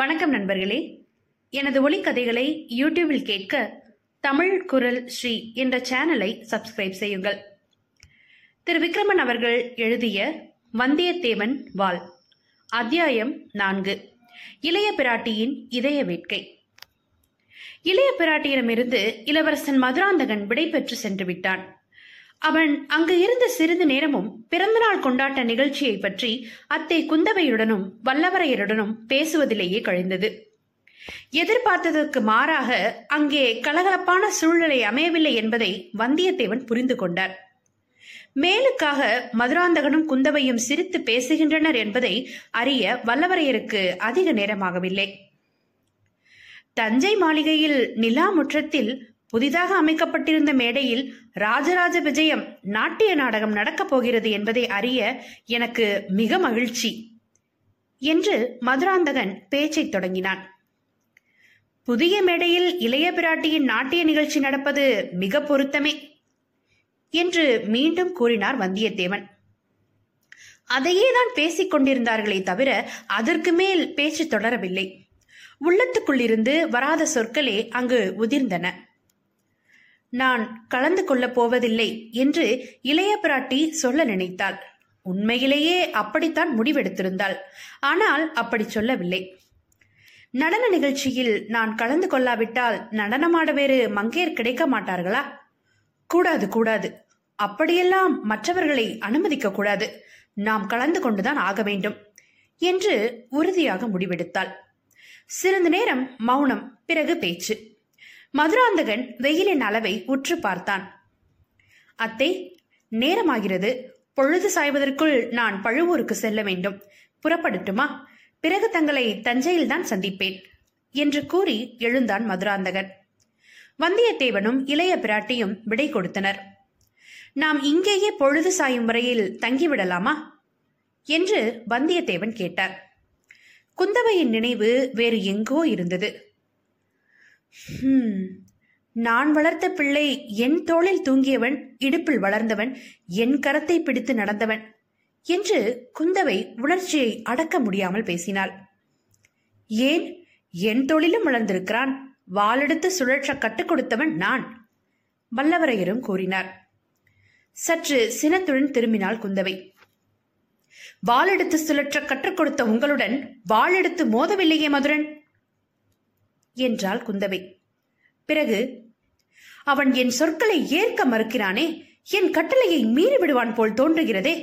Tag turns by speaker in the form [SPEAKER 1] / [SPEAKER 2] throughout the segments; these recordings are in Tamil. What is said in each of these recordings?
[SPEAKER 1] வணக்கம் நண்பர்களே. எனது ஒளிக்கதைகளை யூடியூபில் கேட்க தமிழ் குரல் ஸ்ரீ என்ற சேனலை சப்ஸ்கிரைப் செய்யுங்கள். திரு விக்ரமன் அவர்கள் எழுதிய வந்தியத்தேவன் வாள் அத்தியாயம் நான்கு இளைய பிராட்டியின் இதய வேட்கை. இளைய பிராட்டியிடமிருந்து இளவரசன் மதுராந்தகன் விடைபெற்று சென்று விட்டான் அவன் அங்கு இருந்த சிறிது நேரமும் பிறந்தநாள் கொண்டாட்ட நிகழ்ச்சியை பற்றி அத்தை குந்தவையுடனும் வல்லவரையருடனும் பேசுவதிலேயே கழிந்தது. எதிர்பார்த்ததற்கு மாறாக அங்கே கலகலப்பான சூழ்நிலை அமையவில்லை என்பதை வந்தியத்தேவன் புரிந்து கொண்டார். மேலுக்காக மதுராந்தகனும் குந்தவையும் சிரித்து பேசுகின்றனர் என்பதை அறிய வல்லவரையருக்கு அதிக நேரமாகவில்லை. தஞ்சை மாளிகையில் நிலா முற்றத்தில் புதிதாக அமைக்கப்பட்டிருந்த மேடையில் ராஜராஜ விஜயம் நாட்டிய நாடகம் நடக்கப் போகிறது என்பதை அறிய எனக்கு மிக மகிழ்ச்சி என்று மதுராந்தகன் பேச்சைத் தொடங்கினான். புதிய மேடையில் இளைய பிராட்டியின் நாட்டிய நிகழ்ச்சி நடப்பது மிக பொருத்தமே என்று மீண்டும் கூறினார் வந்தியத்தேவன். அதையே தான் பேசிக் கொண்டிருந்தார்களே தவிர அதற்கு மேல் பேச்சு தொடரவில்லை. உள்ளத்துக்குள்ளிருந்து வராத சொற்களே அங்கு உதிர்ந்தன. நான் கலந்து கொள்ளப் போவதில்லை என்று இளைய பிராட்டி சொல்ல நினைத்தாள். உண்மையிலேயே அப்படித்தான் முடிவெடுத்திருந்தாள். ஆனால் அப்படி சொல்லவில்லை. நடன நிகழ்ச்சியில் நான் கலந்து கொள்ளாவிட்டால் நடனமாட வேறு மங்கையர் கிடைக்க மாட்டார்களா? கூடாது கூடாது. அப்படியெல்லாம் மற்றவர்களை அனுமதிக்க கூடாது. நாம் கலந்து கொண்டுதான் ஆக வேண்டும் என்று உறுதியாக முடிவெடுத்தாள். சிறிது நேரம் மௌனம் பிறகு பேச்சு. மதுராந்தகன் வெயிலின் அளவை உற்று பார்த்தான். அத்தை நேரமாகிறது. பொழுது சாய்வதற்குள் நான் பழுவூருக்கு செல்ல வேண்டும். புறப்படட்டுமா? பிறகு தங்களை தஞ்சையில் தான் சந்திப்பேன் என்று கூறி எழுந்தான் மதுராந்தகன். வந்தியத்தேவனும் இளைய பிராட்டியும் விடை கொடுத்தனர். நாம் இங்கேயே பொழுது சாயும் வரையில் தங்கிவிடலாமா? என்று வந்தியத்தேவன் கேட்டார். குந்தவையின் நினைவு வேறு எங்கோ இருந்தது. நான் வளர்த்த பிள்ளை என் தோளில் தூங்கியவன் இடுப்பில் வளர்ந்தவன் என் கரத்தை பிடித்து நடந்தவன் என்று குந்தவை உணர்ச்சியை அடக்க முடியாமல் பேசினாள். ஏன்? என் தொழிலும் வளர்ந்திருக்கிறான். வாளெடுத்து சுழற்ற கற்றுக் கொடுத்தவன் நான் வல்லவரையரும் கூறினார். சற்று சினத்துடன் திரும்பினாள் குந்தவை. வாளெடுத்து சுழற்ற கற்றுக் கொடுத்த உங்களுடன் வாளெடுத்து மோதவில்லையே மதுரன்? என்றாள் குந்தவை. பிறகு அவன் என் சொற்களை ஏற்க மறுக்கிறானே என் கட்டளையை மீறிவிடுவான் போல் தோன்றுகிறதே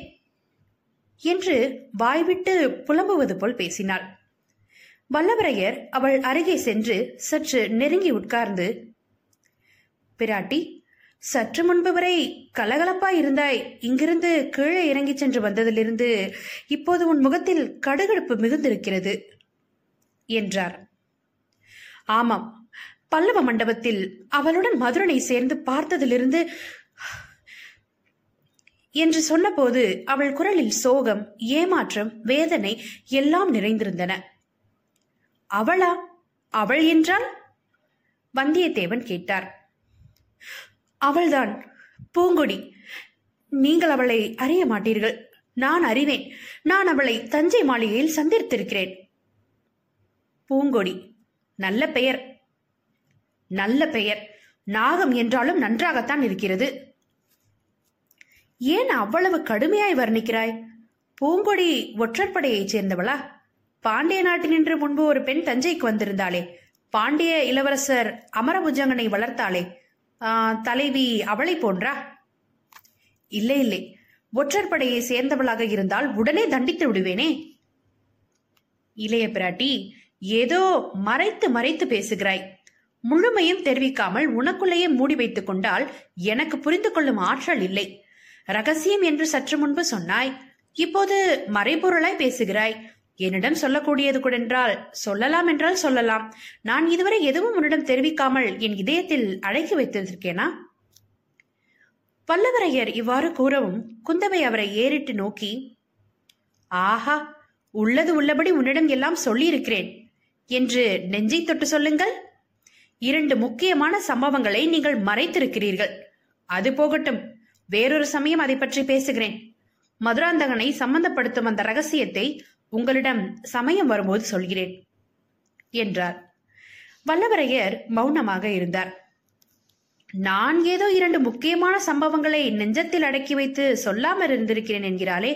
[SPEAKER 1] என்று வாய்விட்டு புலம்புவது போல் பேசினாள். வல்லவரையர் அவள் அருகே சென்று சற்று நெருங்கி உட்கார்ந்து பிராட்டி சற்று முன்பு வரை கலகலப்பாய் இருந்தாய். இங்கிருந்து கீழே இறங்கிச் சென்று வந்ததிலிருந்து இப்போது உன் முகத்தில் கடுகடுப்பு மிகுந்திருக்கிறது என்றார். ஆமாம். பல்லவ மண்டபத்தில் அவளுடன் மதுரனை சேர்ந்து பார்த்ததிலிருந்து என்று சொன்னபோது அவள் குரலில் சோகம் ஏமாற்றம் வேதனை எல்லாம் நிறைந்திருந்தன. அவளா? அவள் என்றால்? வந்தியத்தேவன் கேட்டார். அவள்தான். பூங்கொடி நீங்கள் அவளை அறிய மாட்டீர்கள். நான் அறிவேன். நான் அவளை தஞ்சை மாளிகையில் சந்தித்திருக்கிறேன். பூங்கொடி நல்ல பெயர். நல்ல பெயர். நாகம் என்றாலும் நன்றாகத்தான் இருக்கிறது. ஏன் அவ்வளவு கடுமையாய் வர்ணிக்கிறாய்? பூங்கொடி ஒற்றற்படையைச் சேர்ந்தவளா? பாண்டிய நாட்டினின்று முன்பு ஒரு பெண் தஞ்சைக்கு வந்திருந்தாளே. பாண்டிய இளவரசர் அமரபுஜங்கனை வளர்த்தாளே. தலைவி அவளை போன்றா? இல்லை இல்லை. ஒற்றற்படையை சேர்ந்தவளாக இருந்தால் உடனே தண்டித்து விடுவேனே. இளைய பிராட்டி ஏதோ மறைத்து மறைத்து பேசுகிறாய். முழுமையும் தெரிவிக்காமல் உனக்குள்ளேயே மூடி வைத்துக் கொண்டால் எனக்கு புரிந்து கொள்ளும் ஆற்றல் இல்லை. ரகசியம் என்று சற்று முன்பு சொன்னாய். இப்போது மறைபொருளாய் பேசுகிறாய். என்னிடம் சொல்லக்கூடியது கூட என்றால் சொல்லலாம் என்றால் சொல்லலாம். நான் இதுவரை எதுவும் உன்னிடம் தெரிவிக்காமல் என் இதயத்தில் அழைக்கி வைத்திருக்கேனா பல்லவரையர் இவ்வாறு கூறவும் குந்தவை அவரை ஏறிட்டு நோக்கி ஆஹா உள்ளது உள்ளபடி உன்னிடம் எல்லாம் சொல்லியிருக்கிறேன். என்று நெஞ்சை தொட்டு சொல்லுங்கள். இரண்டு முக்கியமான சம்பவங்களை நீங்கள் மறைத்திருக்கிறீர்கள். அது போகட்டும். வேறொரு சமயம் அதை பற்றி பேசுகிறேன். மதுராந்தகனை சம்பந்தப்படுத்தும் அந்த ரகசியத்தை உங்களிடம் சமயம் வரும்போது சொல்கிறேன் என்றார். வல்லவரையர் மௌனமாக இருந்தார். நான் ஏதோ இரண்டு முக்கியமான சம்பவங்களை நெஞ்சத்தில் அடக்கி வைத்து சொல்லாமல் இருந்திருக்கிறேன் என்கிறாளே.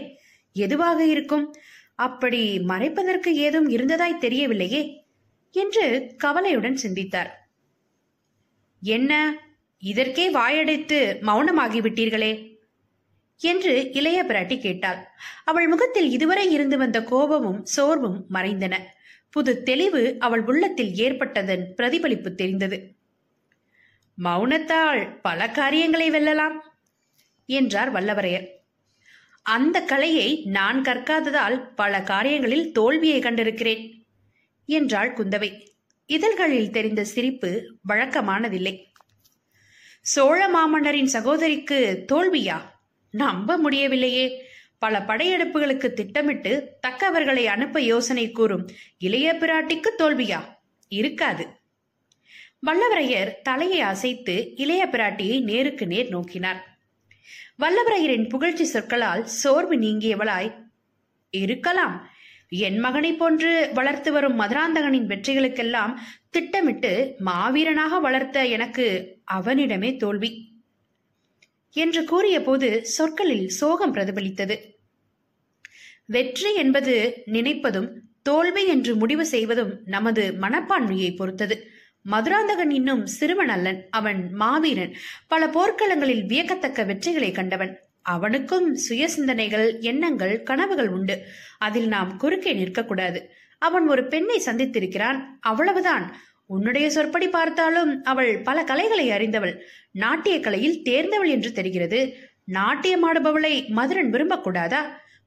[SPEAKER 1] எதுவாக இருக்கும்? அப்படி மறைப்பதற்கு ஏதும் இருந்ததாய் தெரியவில்லையே. என்று கவலையுடன் சிந்தித்தார். என்ன இதற்கே வாயடைத்து மௌனமாகிவிட்டீர்களே? என்று இளைய பிராட்டி கேட்டாள். அவள் முகத்தில் இதுவரை இருந்து வந்த கோபமும் சோர்வும் மறைந்தன. புது தெளிவு அவள் உள்ளத்தில் ஏற்பட்டதன் பிரதிபலிப்பு தெரிந்தது. மௌனத்தால் பல காரியங்களை வெல்லலாம் என்றார் வல்லவரையர். அந்த கலையை நான் கற்காததால் பல காரியங்களில் தோல்வியை கண்டிருக்கிறேன். என்றாள் குந்தவை. இதழ்களில் தெரிந்த சிரிப்பு வழக்கமானதில்லை. சோழ மாமன்னரின் சகோதரிக்கு தோல்வியா? நம்ப முடியவில்லையே. பல படையெடுப்புகளுக்கு திட்டமிட்டு தக்கவர்களை அனுப்ப யோசனை கூறும் இளைய பிராட்டிக்கு தோல்வியா? இருக்காது. வல்லவரையர் தலையை அசைத்து இளைய பிராட்டியை நேருக்கு நேர் நோக்கினார். வல்லவரையரின் புகழ்ச்சி சொற்களால் சோர்வு நீங்கியவளாய் இருக்கலாம். என் மகனை போன்று வளர்த்து வரும் மதுராந்தகனின் வெற்றிகளுக்கெல்லாம் திட்டமிட்டு மாவீரனாக வளர்த்த எனக்கு அவனிடமே தோல்வி என்று கூறிய போது சொற்களில் சோகம் பிரதிபலித்தது. வெற்றி என்பது நினைப்பதும் தோல்வி என்று முடிவு செய்வதும் நமது மனப்பான்மையை பொறுத்தது. மதுராந்தகன் இன்னும் சிறுவன் அல்லன். அவன் மாவீரன். பல போர்க்களங்களில் வியக்கத்தக்க வெற்றிகளை கண்டவன். அவனுக்கும் சுய சிந்தனைகள் எண்ணங்கள் கனவுகள் உண்டு. அதில் நாம் குறுக்கே நிற்கக்கூடாது. அவன் ஒரு பெண்ணை சந்தித்திருக்கிறான். அவ்வளவுதான். உன்னுடைய சொற்படி பார்த்தாலும் அவள் பல கலைகளை அறிந்தவள். நாட்டிய கலையில் தேர்ந்தவள் என்று தெரிகிறது. நாட்டியமாடுபவளை மதுரன் விரும்பக்கூடாதா?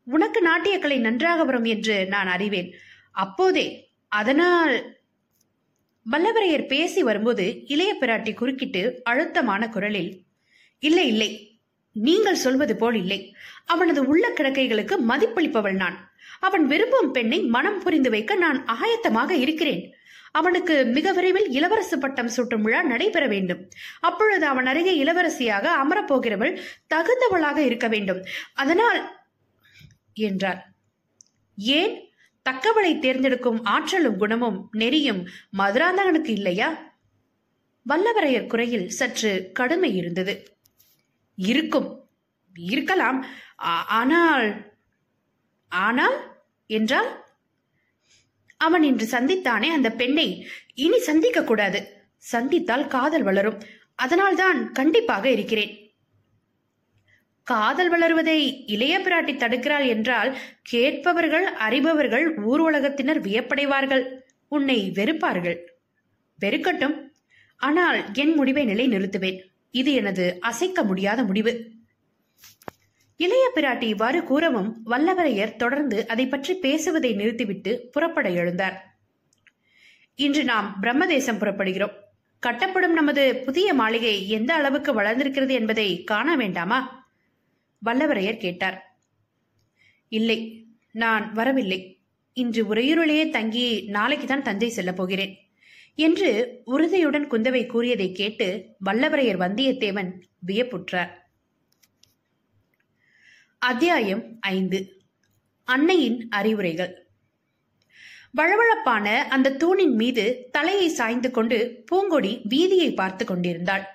[SPEAKER 1] உனக்கு நாட்டிய கலை நன்றாக வரும் என்று நான் அறிவேன். அப்போதே அதனால் வல்லவரையர் பேசி வரும்போது இளைய பிராட்டி குறுக்கிட்டு அழுத்தமான குரலில் இல்லை இல்லை. நீங்கள் சொல்வது போல் இல்லை. அவனது உள்ள கிடக்கைகளுக்கு மதிப்பளிப்பவள் நான். அவன் விரும்பும் பெண்ணை மனம் புரிந்து வைக்க நான் ஆயத்தமாக இருக்கிறேன். அவனுக்கு மிக விரைவில் இளவரசு பட்டம் சூட்டும் விழா நடைபெற வேண்டும். அப்பொழுது அவன் அருகே இளவரசியாக அமரப்போகிறவள் தகுந்தவளாக இருக்க வேண்டும். அதனால் என்றார். ஏன்? தக்கவளை தேர்ந்தெடுக்கும் ஆற்றலும் குணமும் நெறியும் மதுராந்தகனுக்கு இல்லையா? வல்லவரையர் குறையில் சற்று கடுமை இருந்தது. இருக்கும். இருக்கலாம். ஆனால் ஆனால் என்றால் அவன் இன்று சந்தித்தானே அந்த பெண்ணை. இனி சந்திக்க கூடாது. சந்தித்தால் காதல் வளரும். அதனால்தான் கண்டிப்பாக இருக்கிறேன். காதல் வளருவதை இளைய பிராட்டி தடுக்கிறாள் என்றால் கேட்பவர்கள் அறிபவர்கள் ஊர் உலகத்தினர் வியப்படைவார்கள். உன்னை வெறுப்பார்கள். வெறுக்கட்டும். ஆனால் என் முடிவை நிலை நிறுத்துவேன் இது எனது அசைக்க முடியாத முடிவு. இளைய பிராட்டி இவ்வாறு கூறவும் வல்லவரையர் தொடர்ந்து அதை பற்றி பேசுவதை நிறுத்திவிட்டு புறப்பட எழுந்தார். இன்று நாம் பிரம்மதேசம் புறப்படுகிறோம். கட்டப்படும் நமது புதிய மாளிகை எந்த அளவுக்கு வளர்ந்திருக்கிறது என்பதை காண வேண்டாமா? வல்லவரையர் கேட்டார். இல்லை நான் வரவில்லை. இன்று உறையூரிலேயே தங்கி நாளைக்கு தான் தஞ்சை செல்லப் போகிறேன். என்று உறுதியுடன் குந்தவை கூறியதை கேட்டு வல்லவரையர் வந்தியத்தேவன் வியப்புற்றார். அத்தியாயம் ஐந்து. அன்னையின் அறிவுரைகள். வழவழப்பான அந்த தூணின் மீது தலையை சாய்ந்து கொண்டு பூங்கொடி வீதியை பார்த்து கொண்டிருந்தாள்.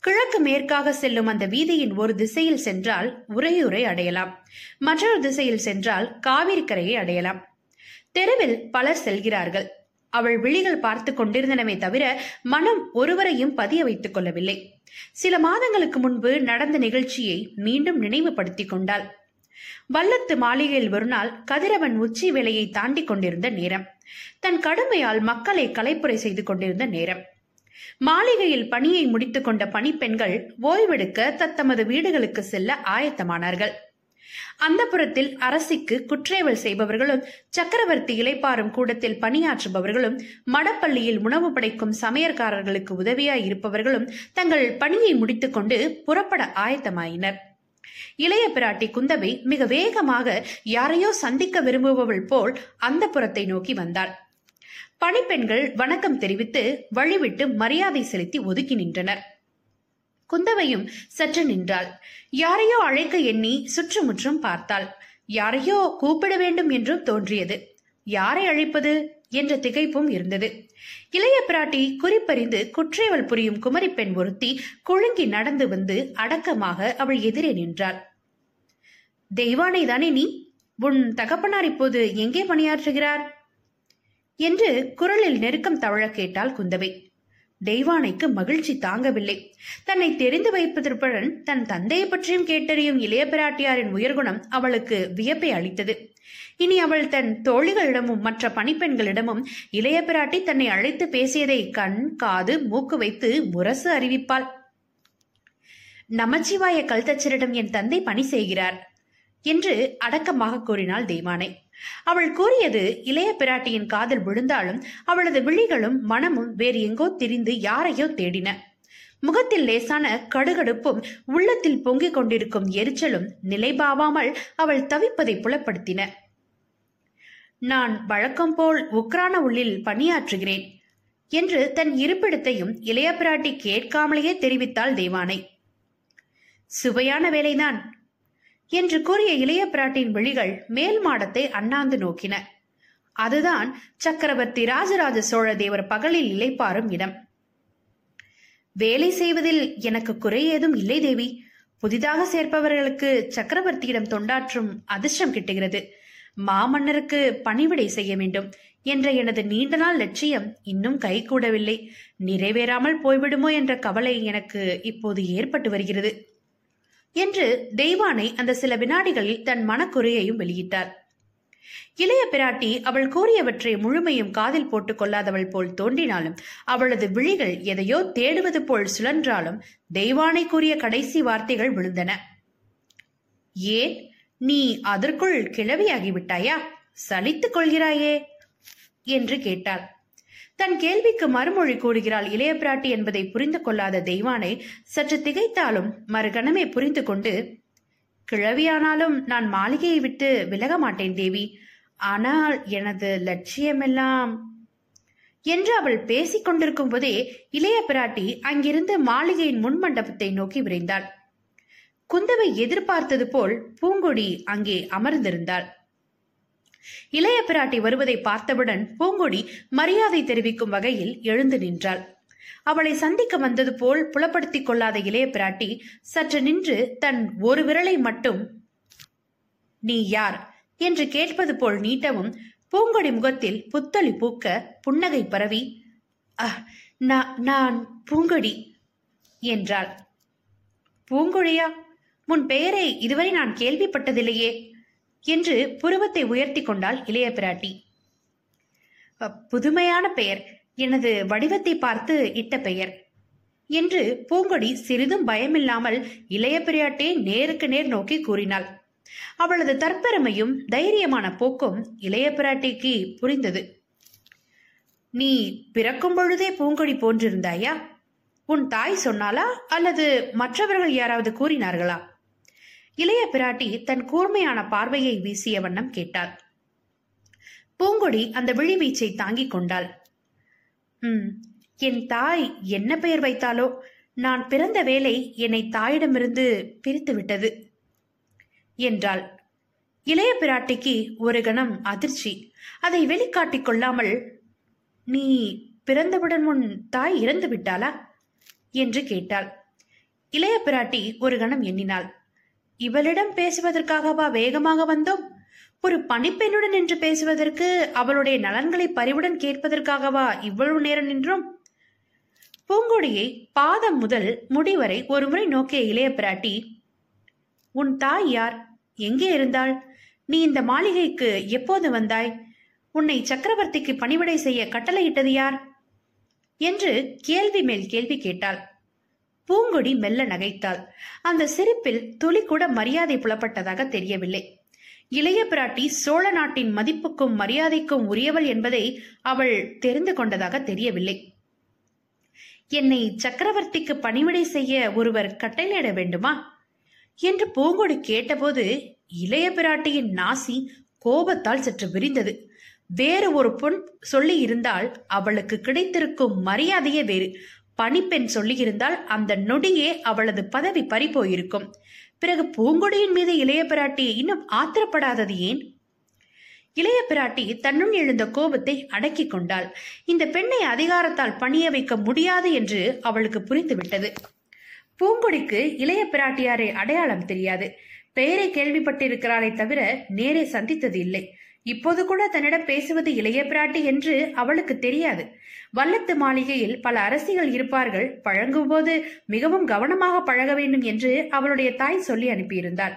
[SPEAKER 1] கிழக்கு மேற்காக செல்லும் அந்த வீதியின் ஒரு திசையில் சென்றால் உரையூரை அடையலாம். மற்றொரு திசையில் சென்றால் காவிரி கரையை அடையலாம். தெருவில் பலர் செல்கிறார்கள். அவள் விழிகள் பார்த்து கொண்டிருந்தனவே தவிர மனம் ஒருவரையும் பதிய வைத்துக் கொள்ளவில்லை. சில மாதங்களுக்கு முன்பு நடந்த நிகழ்ச்சியை மீண்டும் நினைவுபடுத்திக் கொண்டாள். வல்லத்து மாளிகையில் ஒரு நாள் கதிரவன் உச்சி வேலையை தாண்டி கொண்டிருந்த நேரம். தன் கடுமையால் மக்களை கலைப்புரை செய்து கொண்டிருந்த நேரம். மாளிகையில் பணியை முடித்துக் கொண்ட பணிப்பெண்கள் ஓய்வெடுக்க தத்தமது வீடுகளுக்கு செல்ல ஆயத்தமானார்கள். அந்த புறத்தில் அரசிக்கு குற்றேவல் செய்பவர்களும் சக்கரவர்த்தி இலைப்பாறும் கூடத்தில் பணியாற்றுபவர்களும் மடப்பள்ளியில் உணவு படைக்கும் சமையற்காரர்களுக்கு உதவியாய் இருப்பவர்களும் தங்கள் பணியை முடித்துக்கொண்டு புறப்பட ஆயத்தமாயினர். இளைய பிராட்டி குந்தவை மிக வேகமாக யாரையோ சந்திக்க விரும்புபவள் போல் அந்த புறத்தை நோக்கி வந்தாள். பணிப்பெண்கள் வணக்கம் தெரிவித்து வழிவிட்டு மரியாதை செலுத்தி ஒதுக்கி நின்றனர். குந்தவையும் சற்று நின்றாள். யாரையோ அழைக்க எண்ணி சுற்றுமுற்றும் பார்த்தாள். யாரையோ கூப்பிட வேண்டும் என்றும் தோன்றியது. யாரை அழைப்பது? என்ற திகைப்பும் இருந்தது. இளைய பிராட்டி குறிப்பறிந்து குற்றேவல் புரியும் குமரி பெண் ஒருத்தி குலுங்கி நடந்து வந்து அடக்கமாக அவள் எதிரே நின்றாள். தெய்வானை தானே நீ? உன் தகப்பனார் இப்போது எங்கே பணியாற்றுகிறார்? என்று குரலில் நெருக்கம் தவழ கேட்டாள் குந்தவை. தெய்வானைக்கு மகிழ்ச்சி தாங்கவில்லை. தன்னை தெரிந்து வைப்பதற்குடன் தன் தந்தையை பற்றியும் கேட்டறியும் இளைய பிராட்டியாரின் உயர்குணம் அவளுக்கு வியப்பை அளித்தது. இனி அவள் தன் தோழிகளிடமும் மற்ற பணிப்பெண்களிடமும் இளைய பிராட்டி தன்னை அழைத்து பேசியதை கண் காது மூக்கு வைத்து முரசு அறிவிப்பாள். நமச்சிவாய கல்தச்சரிடம் என் தந்தை பணி செய்கிறார் என்று அடக்கமாக கூறினாள் தெய்வானை. அவள் கூறியது இளைய பிராட்டியின் காதில் விழுந்தாலும் அவளது விழிகளும் மனமும் வேறு எங்கோ திரிந்து யாரையோ தேடின. முகத்தில் லேசான கடுகடுப்பும் உள்ளத்தில் பொங்கிக் கொண்டிருக்கும் எரிச்சலும் நிலைபாவாமல் அவள் தவிப்பதை புலப்படுத்தின. நான் வழக்கம் போல் உக்ரான உள்ளில் பணியாற்றுகிறேன் என்று தன் இருப்பிடத்தையும் இளைய பிராட்டி கேட்காமலேயே தெரிவித்தாள் தெய்வானை சுவையான வேலைதான். என்று கூறிய இளைய பிராட்டின் விழிகள் மேல் மாடத்தை அண்ணாந்து நோக்கின. அதுதான் சக்கரவர்த்தி ராஜராஜ சோழ தேவர் பகலில் இலைப்பாரும் இடம். வேலை செய்வதில் எனக்கு குறை ஏதும் இல்லை தேவி. புதிதாக சேர்ப்பவர்களுக்கு சக்கரவர்த்தியிடம் தொண்டாற்றும் அதிர்ஷ்டம் கிட்டுகிறது. மாமன்னருக்கு பணிவிடை செய்ய வேண்டும் என்ற எனது நீண்ட நாள் லட்சியம் இன்னும் கைகூடவில்லை. நிறைவேறாமல் போய்விடுமோ என்ற கவலை எனக்கு இப்போது ஏற்பட்டு வருகிறது. என்று தெய்வானை அந்த சில வினாடிகளில் தன் மனக்குறையையும் வெளியிட்டார். இளைய பிராட்டி அவள் கூறியவற்றை முழுமையும் காதில் போட்டுக் கொள்ளாதவள் போல் தோன்றினாலும் அவளது விழிகள் எதையோ தேடுவது போல் சுழன்றாலும் தெய்வானை கூறிய கடைசி வார்த்தைகள் விழுந்தன. ஏன்? நீ அதற்குள் கிளவியாகிவிட்டாயா? சலித்துக் கொள்கிறாயே? என்று கேட்டாள். தன் கேள்விக்கு மறுமொழி கூறுகிறாள் இளைய பிராட்டி என்பதை புரிந்து கொள்ளாத தெய்வானை சற்று திகைத்தாலும் மறுகணமே புரிந்து கொண்டு கிழவியானாலும் நான் மாளிகையை விட்டு விலக மாட்டேன் தேவி. ஆனால் எனது லட்சியமெல்லாம் என்று அவள் பேசிக் கொண்டிருக்கும் போதே இளைய பிராட்டி அங்கிருந்து மாளிகையின் முன்மண்டபத்தை நோக்கி விரைந்தாள். குந்தவை எதிர்பார்த்தது போல் பூங்கொடி அங்கே அமர்ந்திருந்தாள். இளைய பிராட்டி வருவதை பார்த்தவுடன் பூங்கொடி மரியாதை தெரிவிக்கும் வகையில் எழுந்து நின்றாள். அவளை சந்திக்க வந்தது போல் புலப்படுத்திக் கொள்ளாத இளைய பிராட்டி சற்று நின்று தன் ஒரு விரலை மட்டும் நீ யார்? என்று கேட்பது போல் நீட்டவும் பூங்கொடி முகத்தில் புத்தளி பூக்க புன்னகை பரவி நான் பூங்கொடி என்றாள். பூங்கொழியா உன் பெயரை இதுவரை நான் கேள்விப்பட்டதில்லையே. என்று புருவத்தை உயர்த்தி கொண்டாள் இளைய பிராட்டி. புதுமையான பெயர். எனது வடிவத்தை பார்த்து இட்ட பெயர். என்று பூங்கொடி சிறிதும் பயமில்லாமல் இளைய பிராட்டை நேருக்கு நேர் நோக்கி கூறினாள். அவளது தற்பெருமையும் தைரியமான போக்கும் இளைய பிராட்டிக்கு புரிந்தது. நீ பிறக்கும் பொழுதே பூங்கொடி போன்றிருந்தாயா? உன் தாய் சொன்னாளா அல்லது மற்றவர்கள் யாராவது கூறினார்களா? இளைய பிராட்டி தன் கூர்மையான பார்வையை வீசிய வண்ணம் கேட்டாள். பூங்கொடி அந்த விழிவீச்சை தாங்கிக் கொண்டாள். ம் என் தாய் என்ன பெயர் வைத்தாலோ நான் பிறந்த வேலை என்னை தாயிடமிருந்து பிரித்து விட்டது என்றாள். இளைய பிராட்டிக்கு ஒரு கணம் அதிர்ச்சி. அதை வெளிக்காட்டிக் கொள்ளாமல் நீ பிறந்தவுடன் முன் தாய் இறந்து விட்டாளா? என்று கேட்டாள். இளைய பிராட்டி ஒரு கணம் எண்ணினாள். இவளிடம் பேசுவதற்காகவா வேகமாக வந்தோம்? ஒரு பணிப்பெண்ணுடன் நின்று பேசுவதற்கு அவளுடைய நலன்களை பறிவுடன் கேட்பதற்காகவா இவ்வளவு நேரம் நின்றோம்? பூங்கொடியை பாதம் முதல் முடிவரை ஒருமுறை நோக்கிய இளைய பிராட்டி உன் தாய் யார்? எங்கே இருந்தாள்? நீ இந்த மாளிகைக்கு எப்போது வந்தாய்? உன்னை சக்கரவர்த்திக்கு பணிவிடை செய்ய கட்டளையிட்டது யார்? என்று கேள்வி மேல் கேள்வி கேட்டாள். பூங்கொடி மெல்ல நகைத்தாள். அந்த சிரிப்பில் துளி கூட மரியாதை புலப்பட்டதாக தெரியவில்லை. இளைய பிராட்டி சோழ நாட்டின் மதிப்புக்கும் மரியாதைக்கும் உரியவள் என்பதை அவள் தெரிந்து கொண்டதாக தெரியவில்லை. என்னை சக்கரவர்த்திக்கு பணிவிடை செய்ய ஒருவர் கட்டளையிட வேண்டுமா? என்று பூங்கொடி கேட்டபோது இளைய பிராட்டியின் நாசி கோபத்தால் சற்று விரிந்தது. வேறு ஒரு பொன் சொல்லி இருந்தால் அவளுக்கு கிடைத்திருக்கும் மரியாதையே வேறு. பணிப்பெண் சொல்லியிருந்தால் அந்த நொடியே அவளது பதவி பறிபோயிருக்கும். பிறகு பூங்கொடியின் மீது இளைய பிராட்டி இன்னும் ஆத்திரப்படாதது ஏன்? இளைய பிராட்டி தன்னுள் எழுந்த கோபத்தை அடக்கிக் கொண்டாள். இந்த பெண்ணை அதிகாரத்தால் பணிய வைக்க முடியாது என்று அவளுக்கு புரிந்துவிட்டது. பூங்கொடிக்கு இளைய பிராட்டியாரை அடையாளம் தெரியாது. பெயரை கேள்விப்பட்டிருக்கிறாளே தவிர நேரே சந்தித்தது இல்லை இப்போது கூட தன்னிடம் பேசுவது இளைய பிராட்டி என்று அவளுக்கு தெரியாது. வல்லத்து மாளிகையில் பல அரசிகள் இருப்பார்கள். பழங்கும்போது மிகவும் கவனமாக பழக வேண்டும் என்று அவளுடைய தாய் சொல்லி அனுப்பியிருந்தாள்.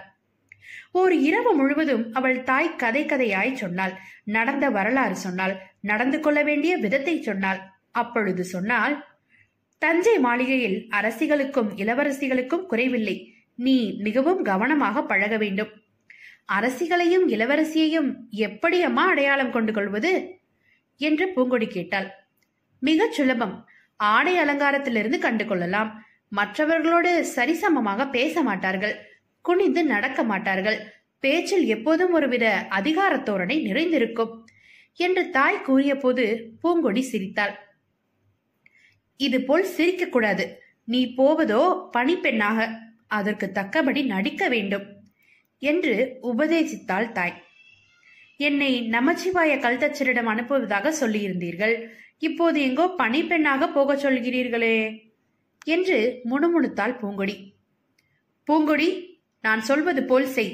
[SPEAKER 1] ஓர் இரவு முழுவதும் அவள் தாய் கதை கதையாய் சொன்னாள். நடந்த வரலாறு சொன்னாள். நடந்து கொள்ள வேண்டிய விதத்தை சொன்னாள். அப்பொழுது சொன்னால் தஞ்சை மாளிகையில் அரசிகளுக்கும் இளவரசிகளுக்கும் குறைவில்லை. நீ மிகவும் கவனமாக பழக வேண்டும். அரசிகளையும் இளவரசியையும் எப்படி அம்மா அடையாளம் கொண்டு கொள்வது என்று பூங்கொடி கேட்டாள். மிகச் சுலபம். ஆடை அலங்காரத்திலிருந்து கண்டு கொள்ளலாம். மற்றவர்களோடு சரிசமமாக பேச மாட்டார்கள். குனிந்து நடக்க மாட்டார்கள். பேச்சில் எப்போதும் ஒருவித அதிகார தோரணை நிறைந்திருக்கும். என்று தாய் கூறிய போது பூங்கொடி சிரித்தாள். இது போல் சிரிக்கக்கூடாது நீ போவதோ பணிப்பெண்ணாக. அதற்கு தக்கபடி நடிக்க வேண்டும். என்று உபதேசித்தாள் தாய். என்னை நமச்சிவாய கல்தச்சரிடம் அனுப்புவதாக சொல்லியிருந்தீர்கள். இப்போது எங்கோ பணிப்பெண்ணாக போகச் சொல்கிறீர்களே என்று முணுமுணுத்தாள் பூங்கொடி. பூங்கொடி நான் சொல்வது போல் செய்.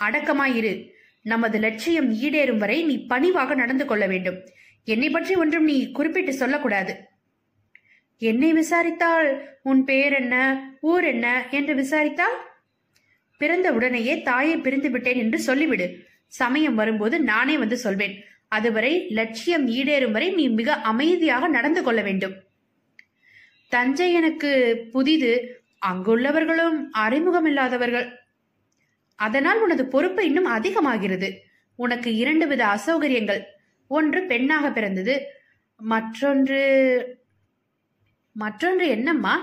[SPEAKER 1] அடக்கமாயிரு. நமது லட்சியம் ஈடேறும் வரை நீ பணிவாக நடந்து கொள்ள வேண்டும். என்னை பற்றி ஒன்றும் நீ குறிப்பிட்டு சொல்லக்கூடாது. என்னை விசாரித்தால் உன் பெயர் என்ன ஊர் என்ன என்று விசாரித்தால் பிறந்த உடனேயே தாயை பிரிந்து விட்டேன் என்று சொல்லிவிடு. சமயம் வரும்போது நானே வந்து சொல்வேன். அதுவரை லட்சியம் ஈடேறும் வரை நீ மிக அமைதியாக நடந்து கொள்ள வேண்டும். தஞ்சை எனக்கு புதிது. அங்குள்ளவர்களும் அறிமுகமில்லாதவர்கள். அதனால் உனது பொறுப்பு இன்னும் அதிகமாகிறது. உனக்கு இரண்டு வித அசௌகரியங்கள். ஒன்று பெண்ணாக பிறந்தது. மற்றொன்று மற்றொன்று என்னம்மா?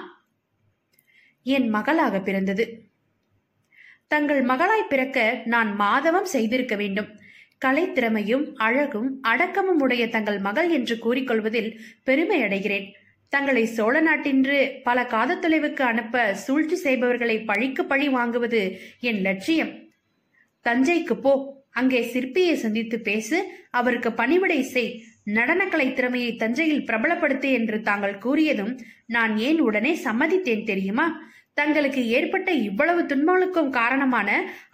[SPEAKER 1] என் மகளாக பிறந்தது. தங்கள் மகளாய் பிறக்க நான் மாதவம் செய்திருக்க வேண்டும். கலைத்திறமையும் அழகும் அடக்கமும் உடைய தங்கள் மகள் என்று கூறிக்கொள்வதில் பெருமை அடைகிறேன். தங்களை சோழ நாட்டின்று பல காதத்தொலைவுக்கு அனுப்ப சூழ்ச்சி செய்பவர்களை பழிக்கு பழி வாங்குவது என் லட்சியம். தஞ்சைக்கு போ. அங்கே சிற்பியை சந்தித்து பேசு. அவருக்கு பணிவிடை செய். நடனக்கலை திறமையை தஞ்சையில் பிரபலப்படுத்து என்று தாங்கள் கூறியதும் நான் ஏன் உடனே சம்மதித்தேன் தெரியுமா? தங்களுக்கு ஏற்பட்ட இவ்வளவு துன்பங்களுக்கும் காரணமான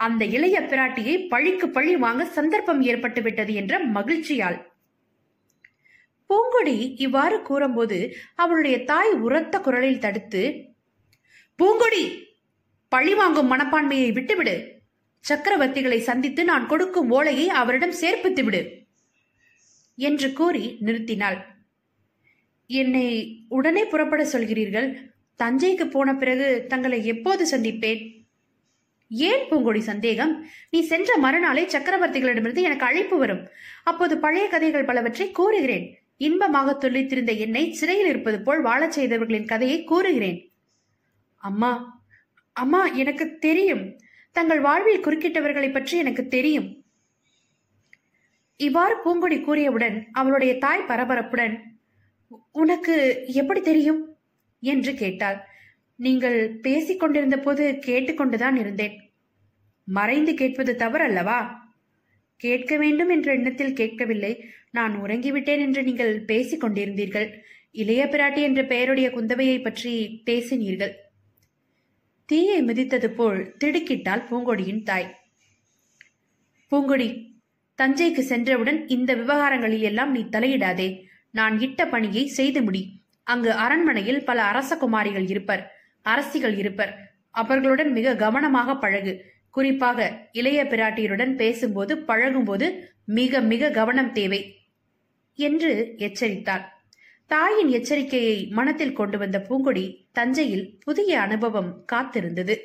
[SPEAKER 1] அந்த இளைய பிராட்டியை பழிக்கு பழி வாங்க சந்தர்ப்பம் ஏற்பட்டு விட்டது என்ற மகிழ்ச்சியால். பூங்கொடி இவ்வாறு கூறும்போது அவளுடைய தாய் உரத்த குரலில் தடுத்து பூங்கொடி பழி வாங்கும் மனப்பான்மையை விட்டுவிடு. சக்கரவர்த்திகளை சந்தித்து நான் கொடுக்கும் ஓலையை அவரிடம் சேர்ப்பித்து விடு என்று கூறி நிறுத்தினாள். என்னை உடனே புறப்பட சொல்கிறீர்கள். தஞ்சைக்கு போன பிறகு தங்களை எப்போது சந்திப்பேன்? ஏன் பூங்கொடி சந்தேகம்? நீ சென்ற மறுநாளே சக்கரவர்த்திகளிடமிருந்து எனக்கு அழைப்பு வரும். அப்போது பழைய கதைகள் பலவற்றை கூறுகிறேன். இன்பமாக துள்ளித்திருந்த என்னை சிறையில் இருப்பது போல் வாழச் செய்தவர்களின் கதையை கூறுகிறேன். அம்மா அம்மா எனக்கு தெரியும். தங்கள் வாழ்வில் குறுக்கிட்டவர்களை பற்றி எனக்கு தெரியும். இவ்வாறு பூங்கொடி கூறியவுடன் அவளுடைய தாய் பரபரப்புடன் உனக்கு எப்படி தெரியும்? என்று கேட்டாள். நீங்கள் பேசிக் கொண்டிருந்த போது கேட்டுக்கொண்டுதான் இருந்தேன். மறைந்து கேட்பது தவறல்லவா? கேட்க வேண்டும் என்ற எண்ணத்தில் கேட்கவில்லை. நான் உறங்கிவிட்டேன் என்று நீங்கள் பேசிக் கொண்டிருந்தீர்கள். இளைய பிராட்டி என்ற பெயருடைய குந்தவையை பற்றி பேசினீர்கள். தீயை மிதித்தது போல் திடுக்கிட்டாள் பூங்கொடியின் தாய். பூங்கொடி தஞ்சைக்கு சென்றவுடன் இந்த விவகாரங்களில் எல்லாம் நீ தலையிடாதே. நான் இட்ட பணியை செய்து முடி. அங்கு அரண்மனையில் பல அரச குமாரிகள் இருப்பர் அரசிகள் இருப்பர். அவர்களுடன் மிக கவனமாக பழகு. குறிப்பாக இளைய பிராட்டியருடன் பேசும்போது பழகும்போது மிக மிக கவனம் தேவை என்று எச்சரித்தார் தாயின் எச்சரிக்கையை மனத்தில் கொண்டு வந்த பூங்கொடி தஞ்சையில் புதிய அனுபவம் காத்திருந்தது.